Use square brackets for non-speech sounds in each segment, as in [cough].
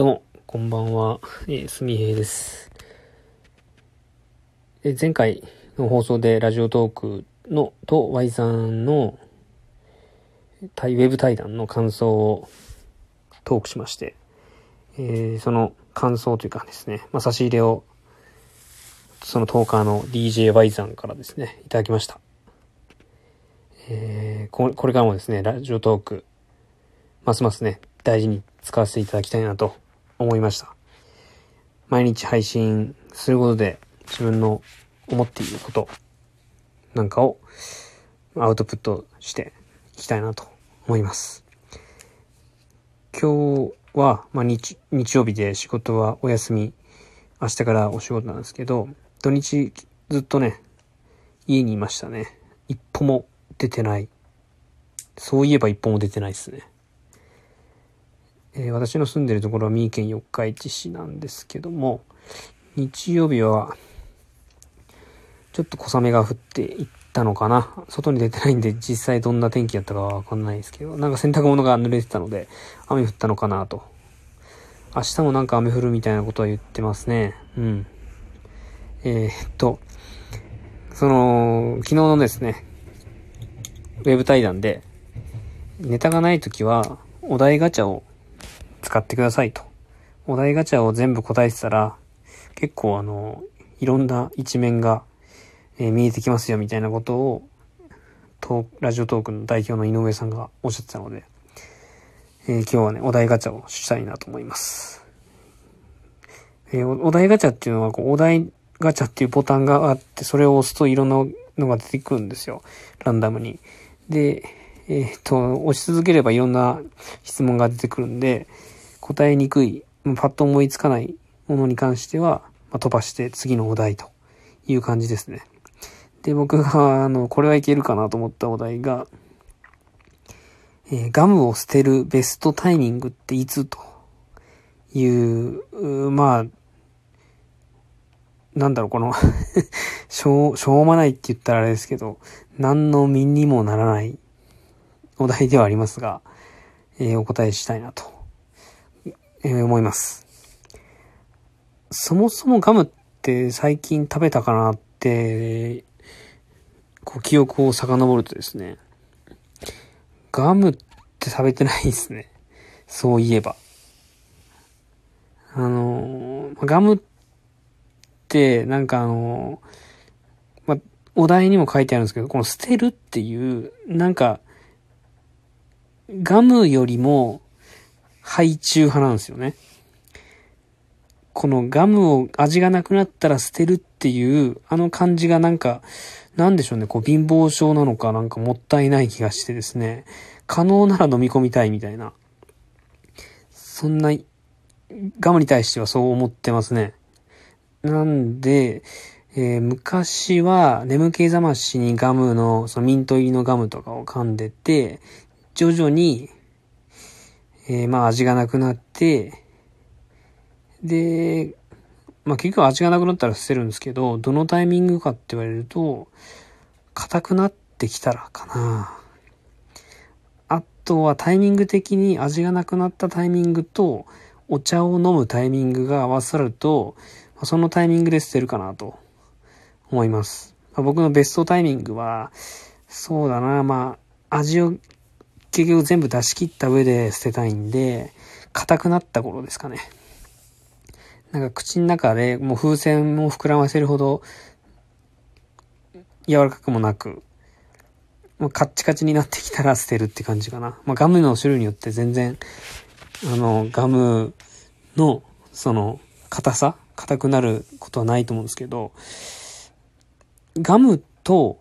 どうも、こんばんは。えー、すみへいです。え前回の放送でラジオトークのと Y さんの対ウェブ対談の感想をトークしまして、えーその感想というかですね、まあ、差し入れをそのトーカーの DJY さんからですね、いただきました。えーここれからもですね、ラジオトーク、ますますね、大事に使わせていただきたいなと思いました。毎日配信することで自分の思っていることなんかをアウトプットしていきたいなと思います。今日は、まあ、日、日曜日で仕事はお休み、明日からお仕事なんですけど、土日ずっとね、家にいましたね。一歩も出てない。そういえば一歩も出てないですね。えー私の住んでるところは三重県四日市市なんですけども、日曜日は、ちょっと小雨が降っていったのかな。外に出てないんで実際どんな天気だったかはわかんないですけど、なんか洗濯物が濡れてたので、雨降ったのかなと。明日もなんか雨降るみたいなことは言ってますね。うん。えーっと、その、昨日のですね、ウェブ対談で、ネタがないときは、お題ガチャを使ってくださいと。お題ガチャを全部答えてたら、結構あの、いろんな一面が、えー見えてきますよみたいなことを、トーラジオトークの代表の井上さんがおっしゃってたので、えー今日はね、お題ガチャをしたいなと思います。えーおお題ガチャっていうのは、こう、お題ガチャっていうボタンがあって、それを押すといろんなのが出てくるんですよ。ランダムに。で、えっ、と、押し続ければいろんな質問が出てくるんで、答えにくい、パッと思いつかないものに関しては、まあ、飛ばして次のお題という感じですね。で、僕が、あの、これはいけるかなと思ったお題が、えーガムを捨てるベストタイミングっていつという、うまあ、なんだろう、この [laughs] しょう、しょうもないって言ったらあれですけど、何の身にもならないお題ではありますが、えーお答えしたいなと、えー思います。そもそもガムって最近食べたかなって、こう記憶を遡るとですね、ガムって食べてないですね。そういえば。あの、ガムって、なんかあの、ま、お題にも書いてあるんですけど、この捨てるっていう、なんか、ガムよりも、ハイチュウ派なんですよね。このガムを味がなくなったら捨てるっていう、あの感じがなんか、なんでしょうね、こう貧乏症なのかなんかもったいない気がしてですね、可能なら飲み込みたいみたいな。そんな、ガムに対してはそう思ってますね。なんで、えー昔は眠気覚ましにガムの、そのミント入りのガムとかを噛んでて、徐々に、えーまあ味がなくなって、で、まあ結局味がなくなったら捨てるんですけど、どのタイミングかって言われると、硬くなってきたらかな。あとはタイミング的に味がなくなったタイミングと、お茶を飲むタイミングが合わさると、そのタイミングで捨てるかなと思います。まあ僕のベストタイミングは、そうだな、まあ、味を結局全部出し切った上で捨てたいんで、硬くなった頃ですかね。なんか口の中でもう風船を膨らませるほど柔らかくもなく、もうカッチカチになってきたら [laughs] 捨てるって感じかな。まあガムの種類によって全然、あの、ガムの、その、硬さ硬くなることはないと思うんですけど、ガムと、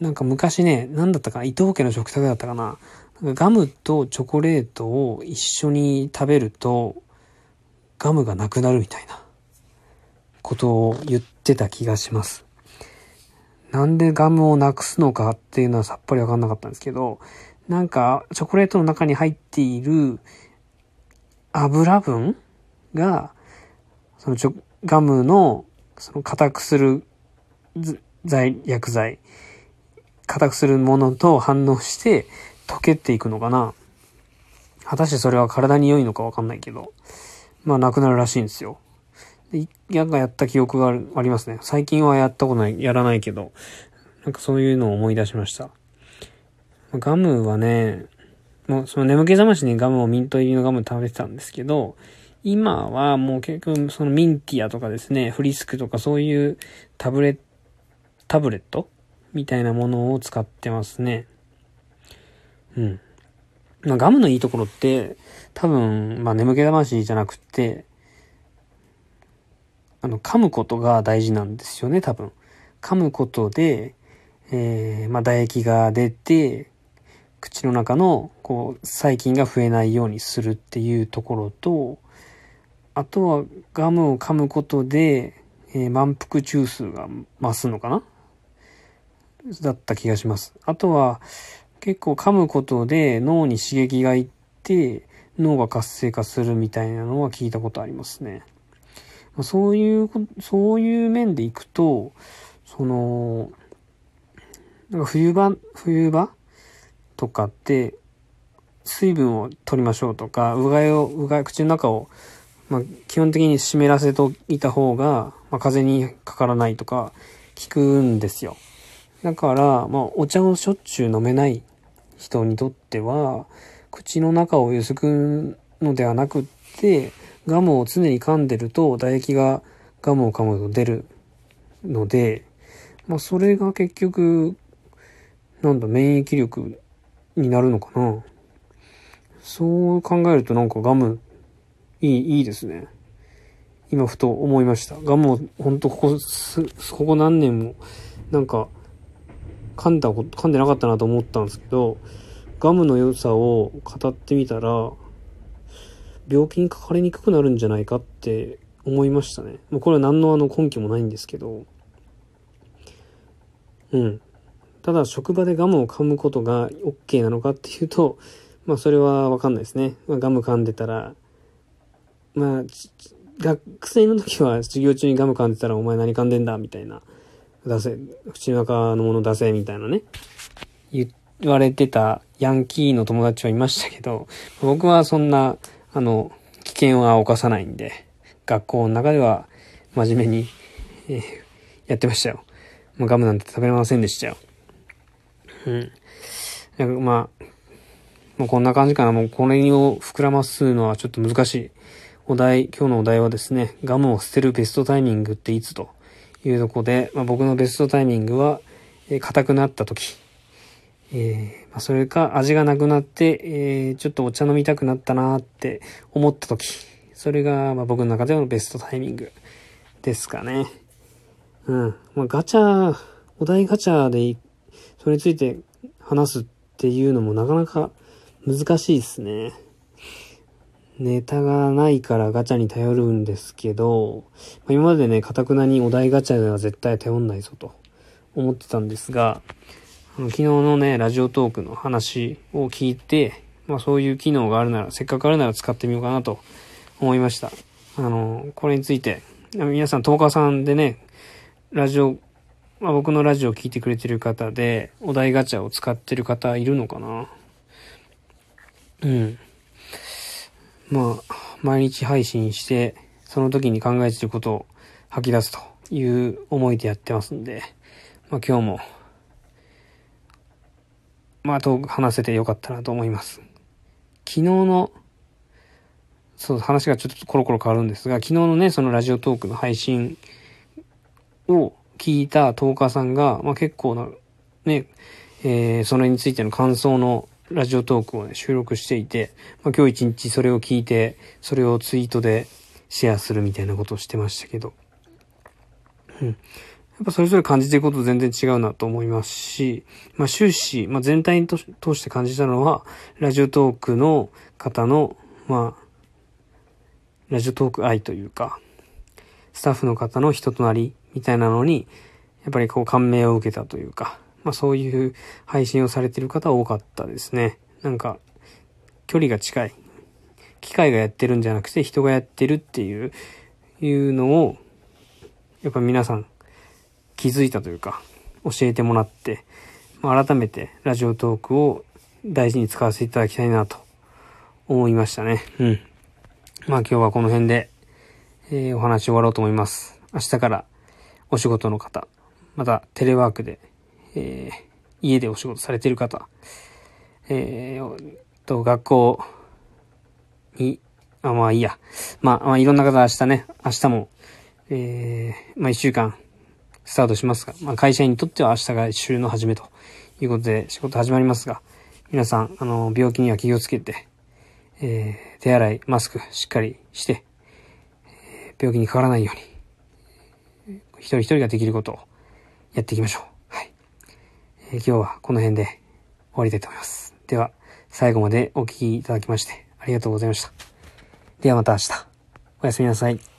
なんか昔ね、なんだったかな伊藤家の食卓だったかななんかガムとチョコレートを一緒に食べると、ガムがなくなるみたいなことを言ってた気がします。なんでガムをなくすのかっていうのはさっぱりわかんなかったんですけど、なんかチョコレートの中に入っている油分が、そのチョガムのその硬くする、薬剤、硬くするものと反応して溶けていくのかな果たしてそれは体に良いのかわかんないけど、まあ、なくなるらしいんですよ。で、なんかやった記憶があるありますね。最近はやったことない、やらないけど、なんかそういうのを思い出しました。ガムはね、もうその眠気覚ましにガムをミント入りのガム食べてたんですけど、今はもう結局そのミンティアとかですね、フリスクとかそういうタブレット、タブレットみたいなものを使ってますね。うん。まあ、ガムのいいところって、多分、まあ、眠気覚ましじゃなくて、あの、噛むことが大事なんですよね、多分。噛むことで、えー、まあ、唾液が出て、口の中の、こう、細菌が増えないようにするっていうところと、あとはガムを噛むことで、えー、満腹中枢が増すのかなだった気がします。あとは、結構噛むことで脳に刺激がいって、脳が活性化するみたいなのは聞いたことありますね。そういう、そういう面でいくと、その、なんか冬場、冬場とかって、水分を取りましょうとか、うがいを、うがい、口の中を、まあ、基本的に湿らせといた方が、まあ、風にかからないとか、聞くんですよ。だから、まあ、お茶をしょっちゅう飲めない人にとっては、口の中をゆすくのではなくって、ガムを常に噛んでると唾液がガムを噛むと出るので、まあそれが結局、なんだ、免疫力になるのかな。そう考えるとなんかガム、いい、いいですね。今ふと思いました。ガムをほんとここ、ここ何年も、なんか、噛んだこと、噛んでなかったなと思ったんですけど、ガムの良さを語ってみたら、病気にかかりにくくなるんじゃないかって思いましたね。もうこれは何のあの根拠もないんですけど。うん。ただ職場でガムを噛むことが OK なのかっていうと、まあそれはわかんないですね。まあ、ガム噛んでたら、まあ、学生の時は授業中にガム噛んでたらお前何噛んでんだみたいな。出せ、口の中のもの出せみたいなね。言われてたヤンキーの友達はいましたけど、僕はそんなあの、危険は犯さないんで、学校の中では真面目に、えー、やってましたよ。まあ、ガムなんて食べれませんでしたよ。うん。まあ、もうこんな感じかな。もうこれを膨らますのはちょっと難しい。お題、今日のお題はですね、ガムを捨てるベストタイミングっていつというとこで、まあ、僕のベストタイミングは、えー、硬くなった時。えー、まあ、それか味がなくなって、えー、ちょっとお茶飲みたくなったなって思った時、それが、まあ、僕の中でのベストタイミングですかね。うん。まあ、ガチャ、お題ガチャで、それについて話すっていうのもなかなか難しいですね。ネタがないからガチャに頼るんですけど、ま、今までね、かたくなにお題ガチャでは絶対頼んないぞと思ってたんですが、昨日のね、ラジオトークの話を聞いて、まあそういう機能があるなら、せっかくあるなら使ってみようかなと思いました。あの、これについて、皆さん10日さんでね、ラジオ、まあ僕のラジオを聞いてくれてる方で、お題ガチャを使ってる方いるのかな？うん。まあ、毎日配信して、その時に考えてることを吐き出すという思いでやってますんで、まあ今日もまあ、と話せてよかったなと思います。昨日の、そう、話がちょっとコロコロ変わるんですが、昨日のね、そのラジオトークの配信を聞いたトーカーさんが、まあ結構な、ね、えー、それについての感想のラジオトークをね、収録していて、まあ今日一日それを聞いて、それをツイートでシェアするみたいなことをしてましたけど、うん。やっぱそれぞれ感じていること全然違うなと思いますし、まあ終始、まあ全体に通して感じたのは、ラジオトークの方の、まあ、ラジオトーク愛というか、スタッフの方の人となりみたいなのに、やっぱりこう感銘を受けたというか、まあそういう配信をされてる方多かったですね。なんか、距離が近い。機械がやってるんじゃなくて人がやってるっていう、いうのを、やっぱ皆さん気づいたというか、教えてもらって、まあ、改めてラジオトークを大事に使わせていただきたいなと思いましたね。うん。まあ今日はこの辺で、えー、お話終わろうと思います。明日からお仕事の方、またテレワークで、えー、家でお仕事されてる方、えー、と、学校に、あ、まあいいや。まあ、まあいろんな方明日ね、明日も、えー、まあ一週間スタートしますが、まあ会社員にとっては明日が週の初めということで仕事始まりますが、皆さん、あの、病気には気をつけて、えー、手洗い、マスクしっかりして、病気にかからないように、一人一人ができることをやっていきましょう。え、今日はこの辺で終わりたいと思います。では、最後までお聴きいただきましてありがとうございました。ではまた明日。おやすみなさい。